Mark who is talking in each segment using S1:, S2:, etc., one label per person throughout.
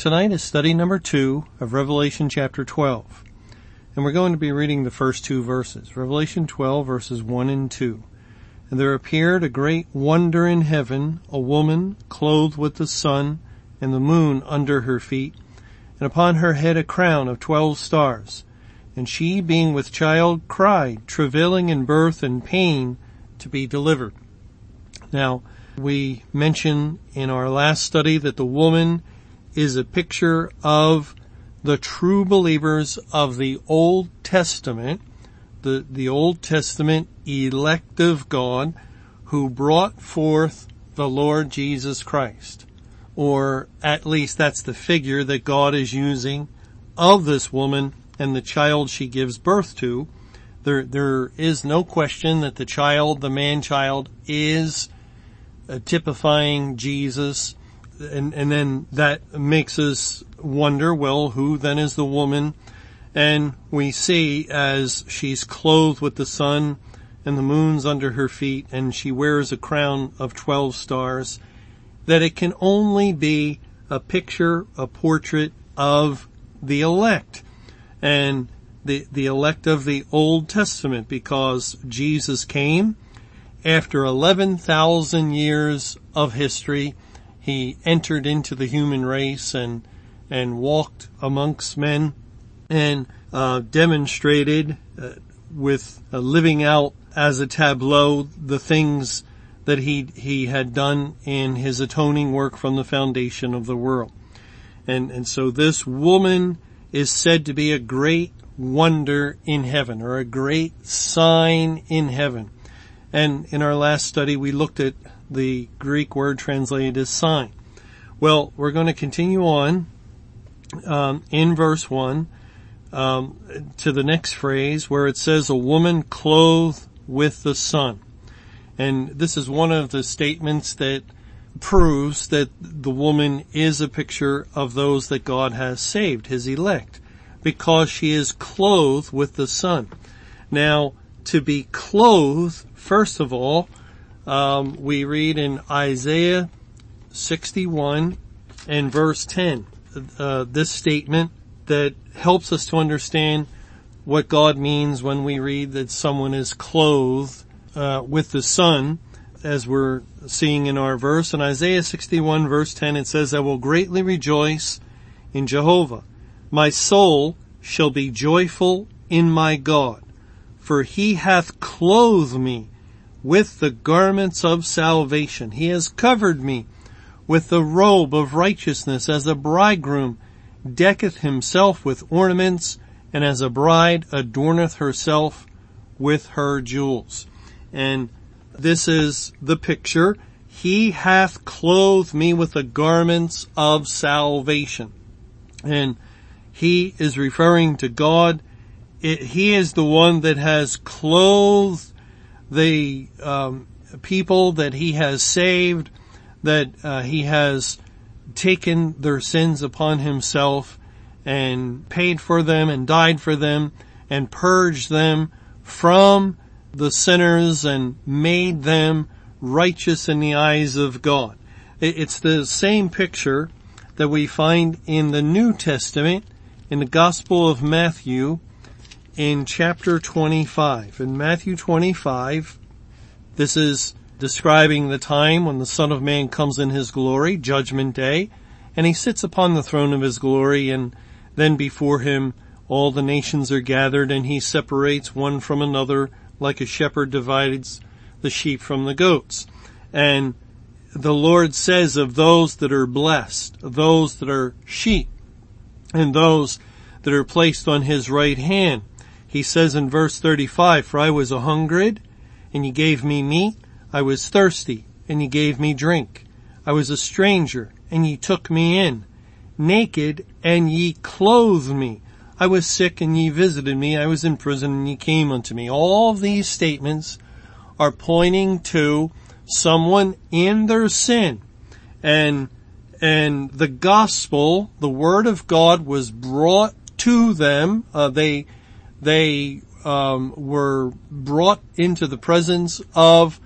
S1: Tonight is study number two of Revelation chapter 12. And we're going to be reading the first two verses. Revelation 12 verses 1 and 2. And there appeared a great wonder in heaven, a woman clothed with the sun and the moon under her feet, and upon her head a crown of twelve stars. And she, being with child, cried, travailing in birth and pain to be delivered. Now, we mentioned in our last study that the woman is a picture of the true believers of the Old Testament, the, the Old Testament elect of God who brought forth the Lord Jesus Christ. Or at least that's the figure that God is using of this woman and the child she gives birth to. There, there is no question that the child, the man child, is uh, typifying Jesus and, and then that makes us wonder, well, who then is the woman? And we see as she's clothed with the sun and the moon's under her feet and she wears a crown of 12 stars, that it can only be a picture, a portrait of the elect and the, the elect of the Old Testament because Jesus came after 11,000 years of history he entered into the human race and and walked amongst men and uh, demonstrated uh, with uh, living out as a tableau the things that he he had done in his atoning work from the foundation of the world. And and so this woman is said to be a great wonder in heaven or a great sign in heaven. And in our last study we looked at the Greek word translated as sign. Well, we're going to continue on um, in verse one um, to the next phrase where it says, "A woman clothed with the sun," and this is one of the statements that proves that the woman is a picture of those that God has saved, His elect, because she is clothed with the sun. Now, to be clothed, first of all, um, we read in Isaiah 61 and verse 10, uh, this statement that helps us to understand what God means when we read that someone is clothed uh, with the sun, as we're seeing in our verse. In Isaiah 61 verse 10 it says, I will greatly rejoice in Jehovah. My soul shall be joyful in my God, for he hath clothed me with the garments of salvation. He has covered me with the robe of righteousness as a bridegroom decketh himself with ornaments and as a bride adorneth herself with her jewels. And this is the picture. He hath clothed me with the garments of salvation. And he is referring to God. It, he is the one that has clothed the um, people that he has saved, that uh, he has taken their sins upon himself and paid for them and died for them and purged them from the sinners and made them righteous in the eyes of God. It's the same picture that we find in the New Testament in the Gospel of Matthew in chapter 25. In Matthew 25, this is describing the time when the Son of Man comes in his glory, judgment day, and he sits upon the throne of his glory and then before him all the nations are gathered and he separates one from another like a shepherd divides the sheep from the goats. And the Lord says of those that are blessed, those that are sheep, and those that are placed on his right hand, he says in verse 35, for I was a hungered and ye gave me meat. I was thirsty and ye gave me drink. I was a stranger and ye took me in. Naked and ye clothed me. I was sick and ye visited me. I was in prison and ye came unto me. All these statements are pointing to someone in their sin. And, and the gospel, the word of God was brought to them. Uh, they, they, um, were brought into the presence of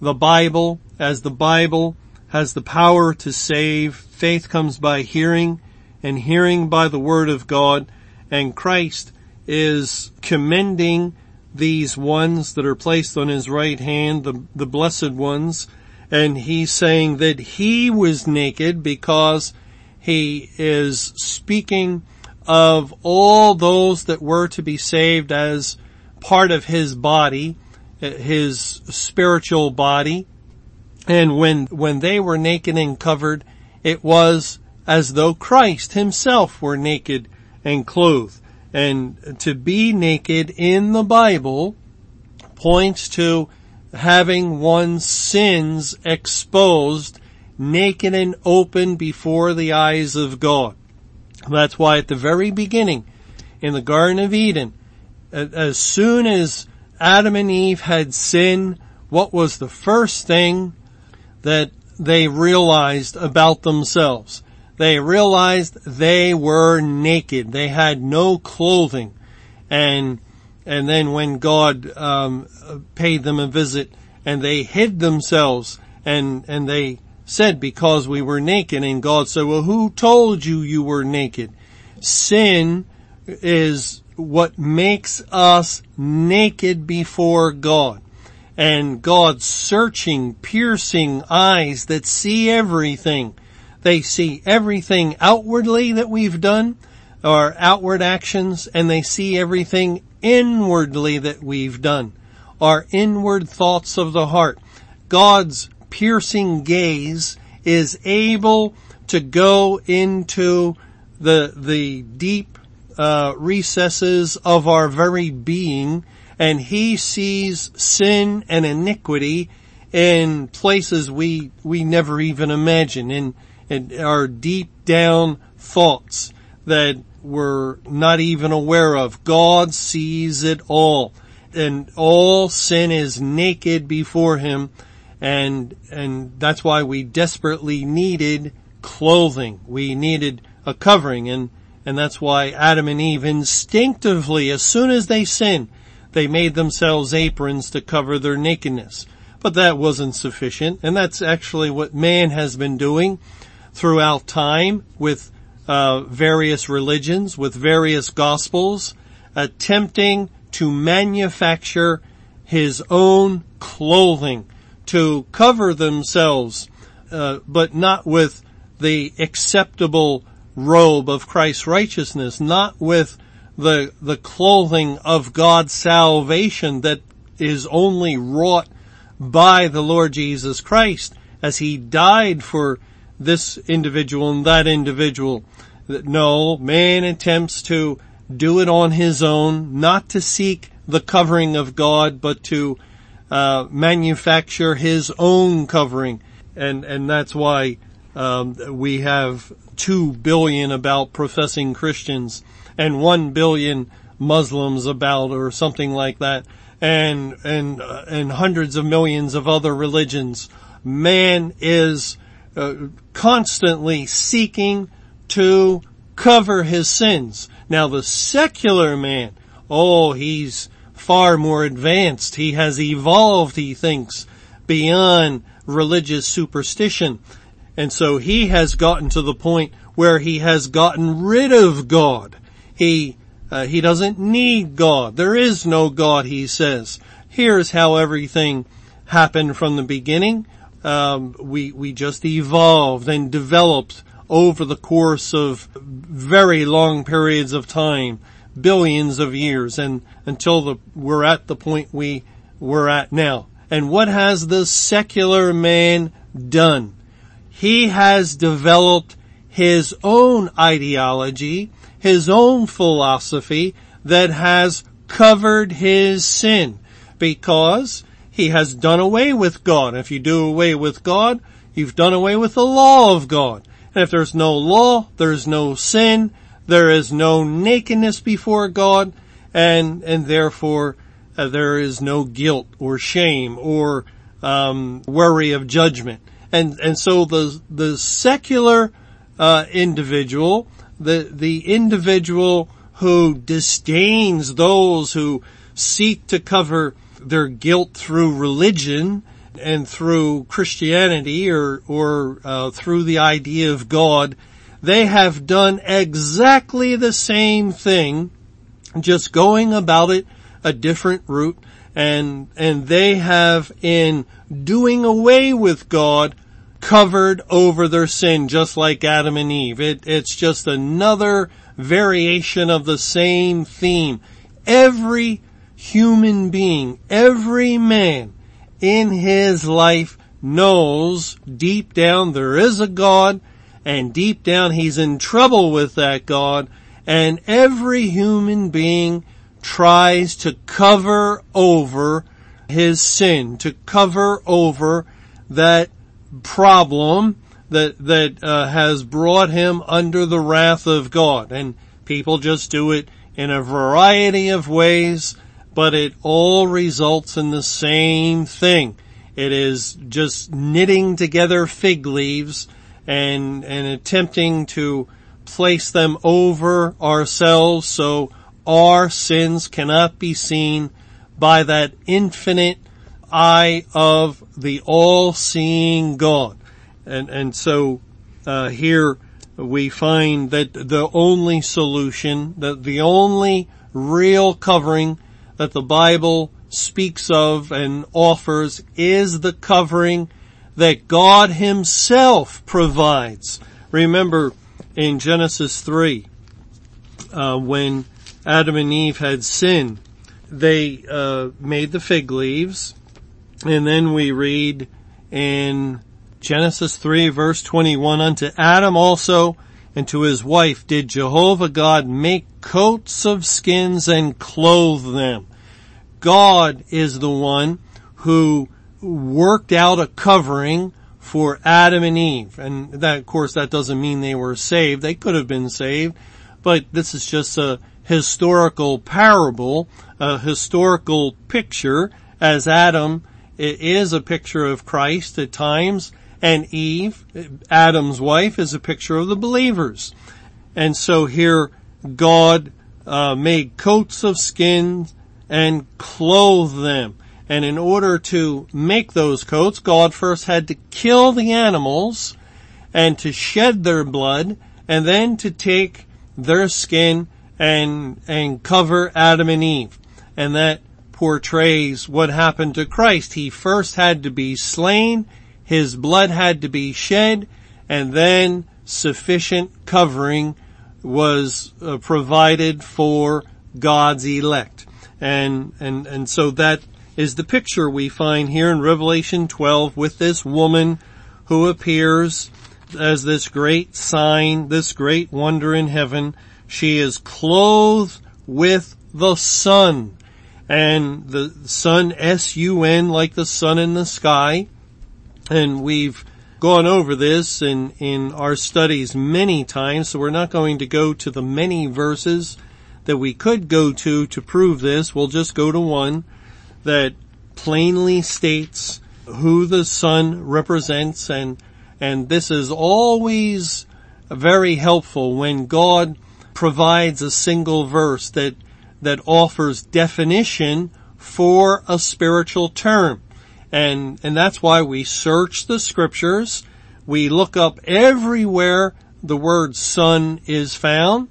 S1: the Bible as the Bible has the power to save. Faith comes by hearing and hearing by the word of God and Christ is commending these ones that are placed on his right hand, the, the blessed ones, and he's saying that he was naked because he is speaking of all those that were to be saved as part of his body, eh, his spiritual body. And when, when they were naked and covered, it was as though Christ himself were naked and clothed. And to be naked in the Bible points to having one's sins exposed naked and open before the eyes of God. That's why at the very beginning in the Garden of Eden, as soon as Adam and Eve had sinned, what was the first thing that they realized about themselves? They realized they were naked. They had no clothing. And, and then when God, um, paid them a visit and they hid themselves and, and they said because we were naked and God said, well, who told you you were naked? Sin is what makes us naked before God and God's searching, piercing eyes that see everything they see everything outwardly that we've done, our outward actions, and they see everything inwardly that we've done, our inward thoughts of the heart. God's piercing gaze is able to go into the, the deep, uh, recesses of our very being and he sees sin and iniquity in places we, we never even imagine. In, and our deep down thoughts that we're not even aware of. God sees it all. And all sin is naked before Him. And, and that's why we desperately needed clothing. We needed a covering and, and that's why Adam and Eve instinctively, as soon as they sinned, they made themselves aprons to cover their nakedness. But that wasn't sufficient, and that's actually what man has been doing throughout time with uh, various religions, with various gospels, attempting to manufacture his own clothing to cover themselves, uh, but not with the acceptable robe of Christ's righteousness, not with the the clothing of God's salvation that is only wrought by the Lord Jesus Christ as he died for this individual and that individual. No, man attempts to do it on his own, not to seek the covering of God, but to uh, manufacture his own covering, and and that's why um, we have two billion about professing Christians and one billion Muslims about, or something like that, and and uh, and hundreds of millions of other religions. Man is uh, constantly seeking to cover his sins. Now the secular man, oh, he's far more advanced. He has evolved, he thinks, beyond religious superstition. And so he has gotten to the point where he has gotten rid of God. He, uh, he doesn't need God. There is no God, he says. Here's how everything happened from the beginning um, we we just evolved and developed over the course of very long periods of time, billions of years, and until the, we're at the point we we're at now. And what has the secular man done? He has developed his own ideology, his own philosophy that has covered his sin because he has done away with God. If you do away with God, you've done away with the law of God. And if there's no law, there's no sin, There is no nakedness before God and, and therefore uh, there is no guilt or shame or um, worry of judgment. And, and so the, the secular, uh, individual, the, the individual who disdains those who seek to cover their guilt through religion and through Christianity or, or uh, through the idea of God, they have done exactly the same thing, just going about it a different route, and and they have in doing away with God covered over their sin, just like Adam and Eve. It, it's just another variation of the same theme. Every human being, every man in his life knows deep down there is a God and deep down he's in trouble with that God and every human being tries to cover over his sin, to cover over that problem that, that uh, has brought him under the wrath of God. And people just do it in a variety of ways but it all results in the same thing. It is just knitting together fig leaves and, and attempting to place them over ourselves so our sins cannot be seen by that infinite eye of the all-seeing God. And, and so, uh, here we find that the only solution, that the only real covering that the Bible speaks of and offers is the covering that God himself provides. Remember in Genesis 3, uh, when Adam and Eve had sinned, they uh, made the fig leaves, and then we read in Genesis 3 verse 21, unto Adam also and to his wife did Jehovah God make coats of skins and clothe them. God is the one who worked out a covering for Adam and Eve. And that, of course, that doesn't mean they were saved. They could have been saved, but this is just a historical parable, a historical picture as Adam is a picture of Christ at times and Eve, Adam's wife, is a picture of the believers. And so here God uh, made coats of skins and clothed them. And in order to make those coats, God first had to kill the animals and to shed their blood and then to take their skin and, and cover Adam and Eve. And that portrays what happened to Christ. He first had to be slain, his blood had to be shed, and then sufficient covering was uh, provided for God's elect. And, and, and so that is the picture we find here in Revelation 12 with this woman who appears as this great sign, this great wonder in heaven. She is clothed with the sun and the sun S-U-N like the sun in the sky. And we've gone over this in, in our studies many times, so we're not going to go to the many verses that we could go to to prove this. We'll just go to one that plainly states who the sun represents and, and this is always very helpful when God provides a single verse that, that offers definition for a spiritual term. And, and that's why we search the scriptures. We look up everywhere the word sun is found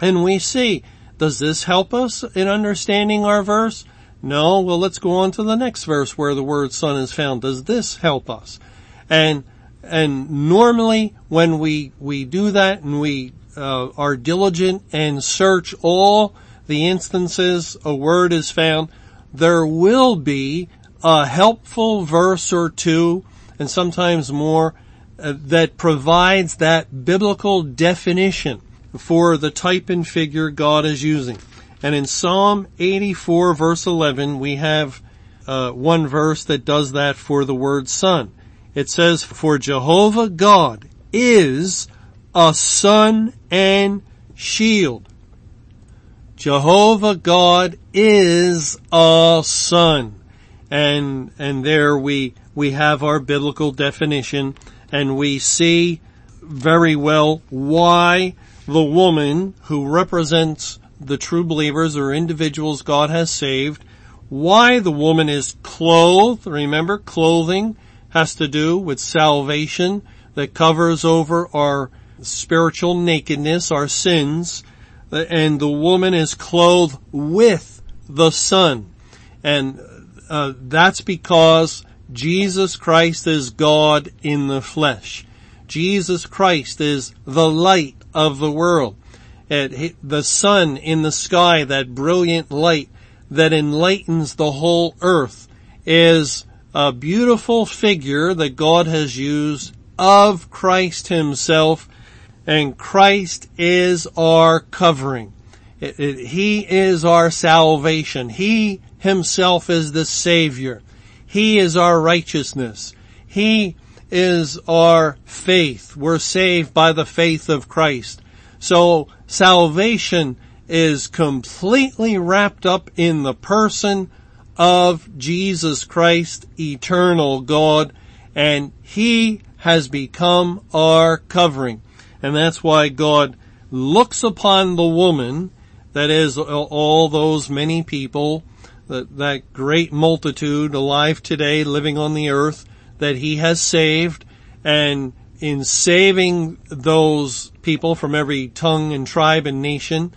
S1: and we see does this help us in understanding our verse? No. Well, let's go on to the next verse where the word sun is found. Does this help us? And, and normally when we, we do that and we uh, are diligent and search all the instances a word is found, there will be a helpful verse or two and sometimes more uh, that provides that biblical definition for the type and figure God is using. And in Psalm 84 verse 11, we have uh, one verse that does that for the word sun. It says, for Jehovah God is a sun and shield. Jehovah God is a sun. And, and there we, we have our biblical definition and we see very well why the woman who represents the true believers or individuals God has saved, why the woman is clothed. Remember, clothing has to do with salvation that covers over our spiritual nakedness, our sins, and the woman is clothed with the sun. And uh, that's because Jesus Christ is God in the flesh. Jesus Christ is the light of the world. It, the sun in the sky, that brilliant light that enlightens the whole earth is a beautiful figure that God has used of Christ himself and Christ is our covering. It, it, he is our salvation. He himself is the savior. He is our righteousness. He is our faith. We're saved by the faith of Christ. So salvation is completely wrapped up in the person of Jesus Christ, eternal God, and He has become our covering. And that's why God looks upon the woman, that is all those many people, that, that great multitude alive today living on the earth that He has saved, and in saving those people from every tongue and tribe and nation,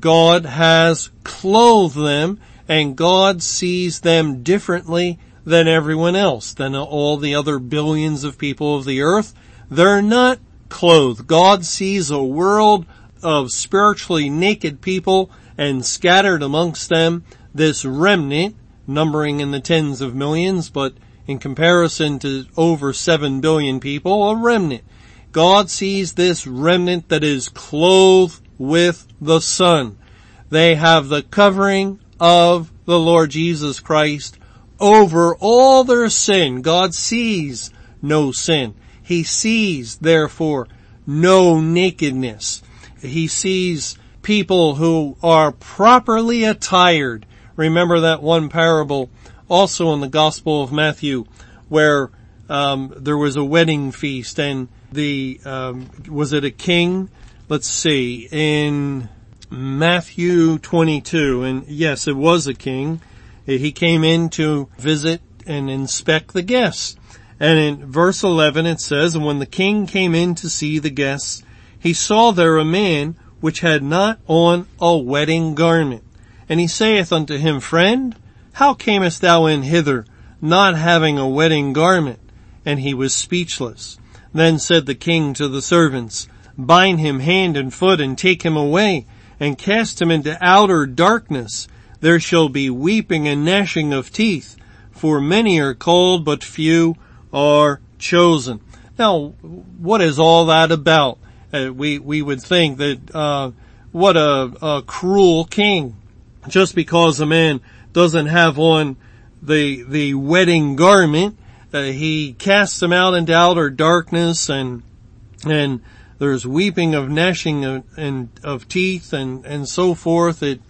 S1: God has clothed them and God sees them differently than everyone else, than all the other billions of people of the earth. They're not clothed. God sees a world of spiritually naked people and scattered amongst them this remnant, numbering in the tens of millions, but in comparison to over 7 billion people, a remnant. God sees this remnant that is clothed with the sun. They have the covering of the Lord Jesus Christ over all their sin. God sees no sin. He sees, therefore, no nakedness. He sees people who are properly attired. Remember that one parable also in the Gospel of Matthew where um, there was a wedding feast and the um, was it a king? Let's see in Matthew 22, and yes, it was a king. He came in to visit and inspect the guests. And in verse 11 it says, And when the king came in to see the guests, he saw there a man which had not on a wedding garment. And he saith unto him, Friend, how camest thou in hither, not having a wedding garment? And he was speechless. Then said the king to the servants, Bind him hand and foot and take him away and cast him into outer darkness. There shall be weeping and gnashing of teeth, for many are called, but few are chosen. Now, what is all that about? Uh, we we would think that uh, what a, a cruel king, just because a man doesn't have on the the wedding garment. Uh, he casts them out into outer darkness and and there's weeping of gnashing of, and of teeth and and so forth. It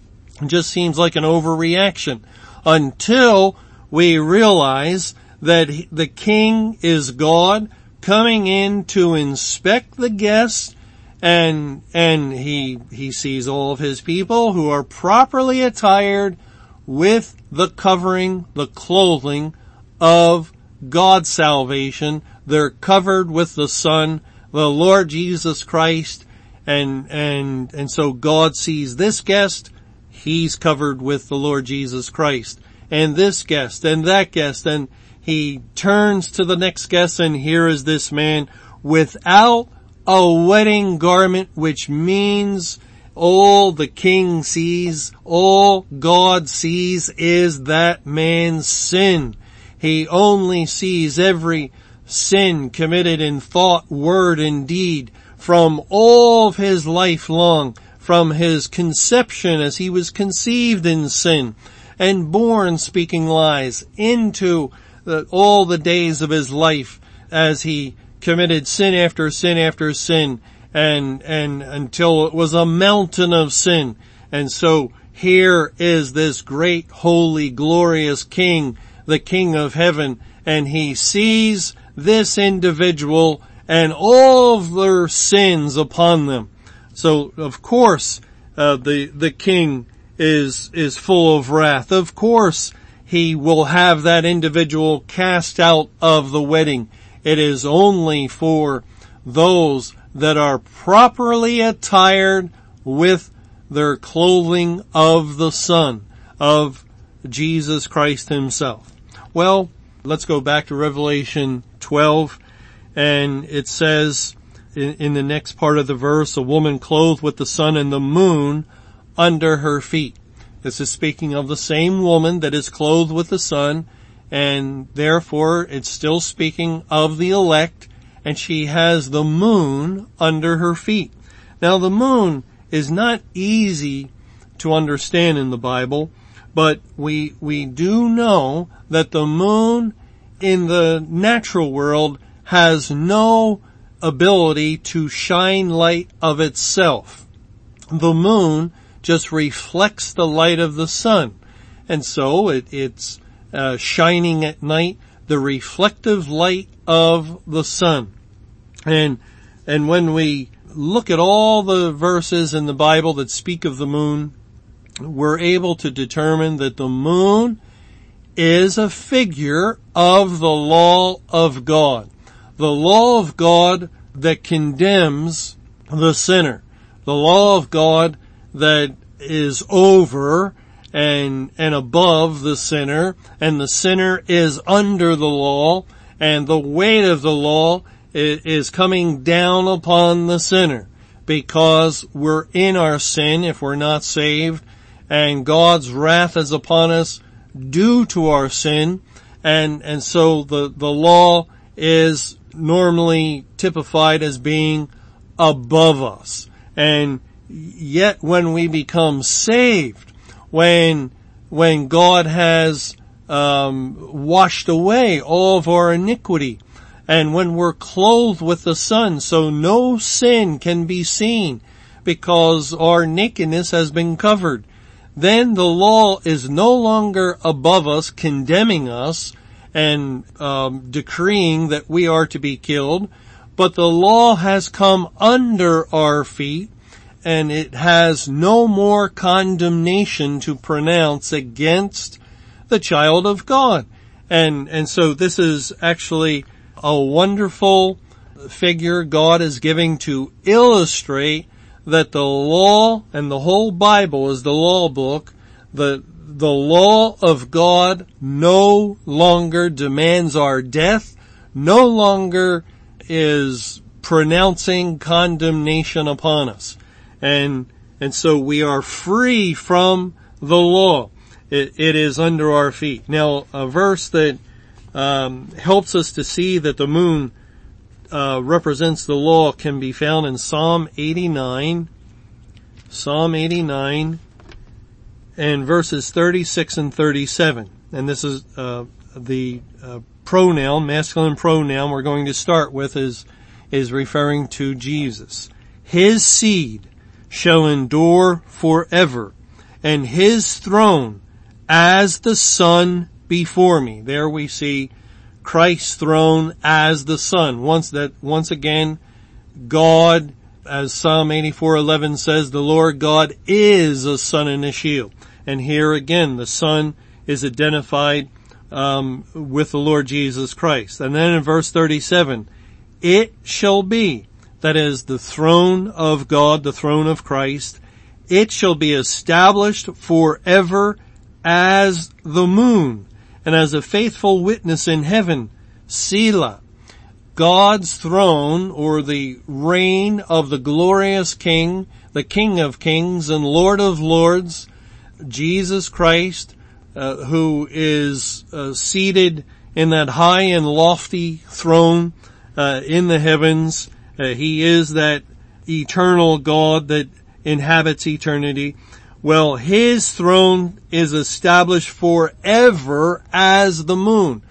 S1: just seems like an overreaction until we realize that the king is God coming in to inspect the guests and and he he sees all of his people who are properly attired with the covering, the clothing of God's salvation. They're covered with the Son, the Lord Jesus Christ, and, and, and so God sees this guest, he's covered with the Lord Jesus Christ, and this guest, and that guest, and he turns to the next guest, and here is this man without a wedding garment, which means all the king sees, all God sees is that man's sin. He only sees every sin committed in thought, word, and deed from all of his life long, from his conception as he was conceived in sin and born speaking lies into the, all the days of his life as he committed sin after sin after sin and, and until it was a mountain of sin. And so here is this great, holy, glorious king, the king of heaven, and he sees this individual and all their sins upon them. So of course, uh, the, the king is, is full of wrath. Of course, he will have that individual cast out of the wedding. It is only for those that are properly attired with their clothing of the Son, of Jesus Christ himself. Well, let's go back to Revelation 12 and it says in, in, the next part of the verse, a woman clothed with the sun and the moon under her feet. This is speaking of the same woman that is clothed with the sun and therefore it's still speaking of the elect and she has the moon under her feet. Now the moon is not easy to understand in the Bible, but we, we do know that the moon in the natural world has no ability to shine light of itself. The moon just reflects the light of the sun. And so it, it's uh, shining at night, the reflective light of the sun. And, and when we look at all the verses in the Bible that speak of the moon, we're able to determine that the moon is a figure of the law of God. The law of God that condemns the sinner. The law of God that is over and, and above the sinner and the sinner is under the law and the weight of the law is coming down upon the sinner because we're in our sin if we're not saved and God's wrath is upon us due to our sin and, and so the, the law is normally typified as being above us. And yet when we become saved, when, when God has, um, washed away all of our iniquity, and when we're clothed with the Son, so no sin can be seen because our nakedness has been covered. Then the law is no longer above us, condemning us and um, decreeing that we are to be killed, but the law has come under our feet and it has no more condemnation to pronounce against the child of God. And, and so this is actually a wonderful figure God is giving to illustrate that the law and the whole Bible is the law book. The, the law of God no longer demands our death, no longer is pronouncing condemnation upon us. And, and so we are free from the law. It, it is under our feet. Now, a verse that um, helps us to see that the moon uh, represents the law can be found in Psalm 89, Psalm 89, and verses 36 and 37. And this is uh, the uh, pronoun, masculine pronoun we're going to start with is is referring to Jesus. His seed shall endure forever, and his throne as the sun before me. There we see Christ's throne as the Son. Once that, once again, God, as Psalm 84:11 says, the Lord God is a sun and a shield. And here again, the Son is identified um, with the Lord Jesus Christ. And then in verse 37, it shall be, that is the throne of God, the throne of Christ, it shall be established forever as the moon and as a faithful witness in heaven, Selah. God's throne or the reign of the glorious King, the King of Kings and Lord of Lords, Jesus Christ, uh, who is uh, seated in that high and lofty throne uh, in the heavens. Uh, he is that eternal God that inhabits eternity. Well, his throne is established forever as the moon.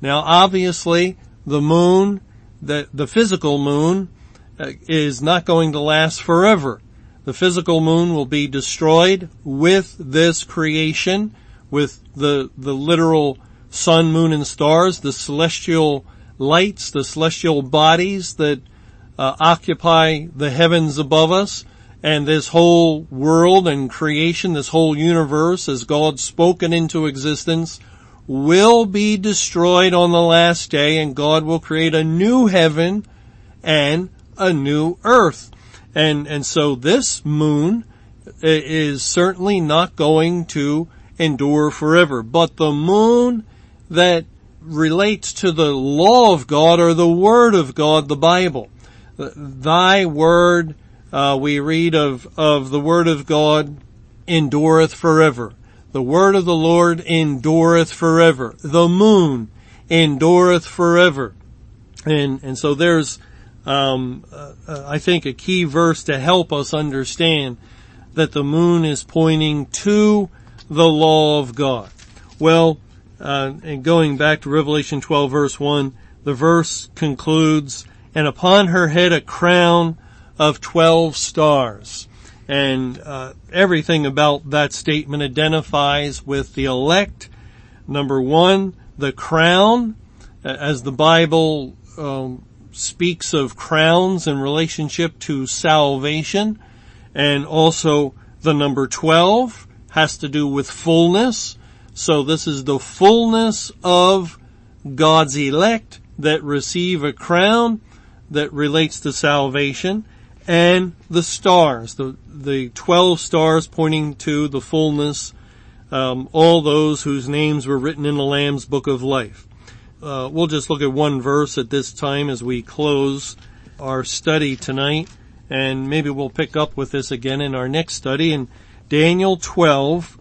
S1: Now obviously the moon, the, the physical moon uh, is not going to last forever. The physical moon will be destroyed with this creation, with the, the literal sun, moon, and stars, the celestial lights, the celestial bodies that uh, occupy the heavens above us, and this whole world and creation, this whole universe as God spoken into existence will be destroyed on the last day and God will create a new heaven and a new earth. And, and so this moon is certainly not going to endure forever, but the moon that relates to the law of God or the word of God, the Bible. Thy word, uh, we read of, of the word of God endureth forever. The word of the Lord endureth forever. The moon endureth forever. And, and so there's, um, uh, I think a key verse to help us understand that the moon is pointing to the law of God. Well, uh, and going back to Revelation 12 verse 1, the verse concludes, and upon her head a crown of 12 stars and uh, everything about that statement identifies with the elect. Number one, the crown, as the Bible um, speaks of crowns in relationship to salvation, and also the number twelve has to do with fullness. So this is the fullness of God's elect that receive a crown that relates to salvation and the stars, the, the 12 stars pointing to the fullness, um, all those whose names were written in the Lamb's book of life. Uh, we'll just look at one verse at this time as we close our study tonight, and maybe we'll pick up with this again in our next study. In Daniel 12,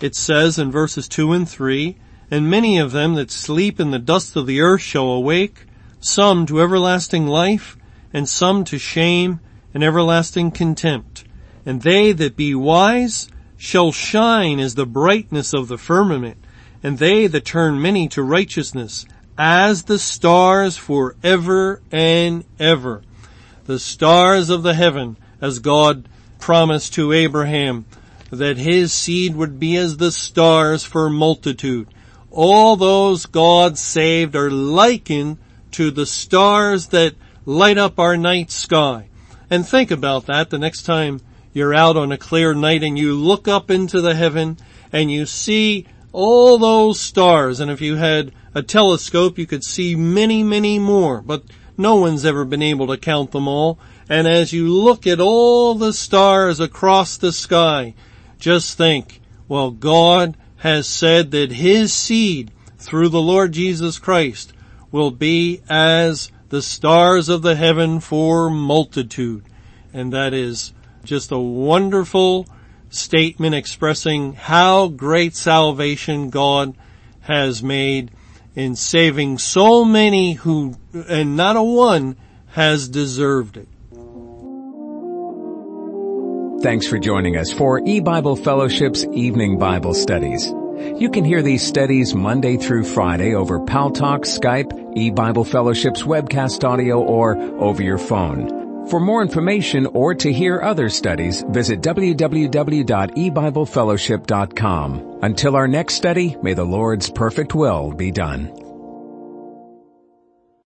S1: it says in verses 2 and 3, And many of them that sleep in the dust of the earth shall awake, some to everlasting life, and some to shame and everlasting contempt. And they that be wise shall shine as the brightness of the firmament, and they that turn many to righteousness as the stars for ever and ever. The stars of the heaven, as God promised to Abraham, that his seed would be as the stars for multitude. All those God saved are likened to the stars that light up our night sky. And think about that the next time you're out on a clear night and you look up into the heaven and you see all those stars. And if you had a telescope, you could see many, many more, but no one's ever been able to count them all. And as you look at all the stars across the sky, just think, well, God has said that His seed through the Lord Jesus Christ will be as the stars of the heaven for multitude. And that is just a wonderful statement expressing how great salvation God has made in saving so many who, and not a one has deserved it.
S2: Thanks for joining us for E-Bible Fellowship's Evening Bible Studies. You can hear these studies Monday through Friday over Paltalk, Skype, eBible Fellowship's webcast audio, or over your phone. For more information or to hear other studies, visit www.ebiblefellowship.com. Until our next study, may the Lord's perfect will be done.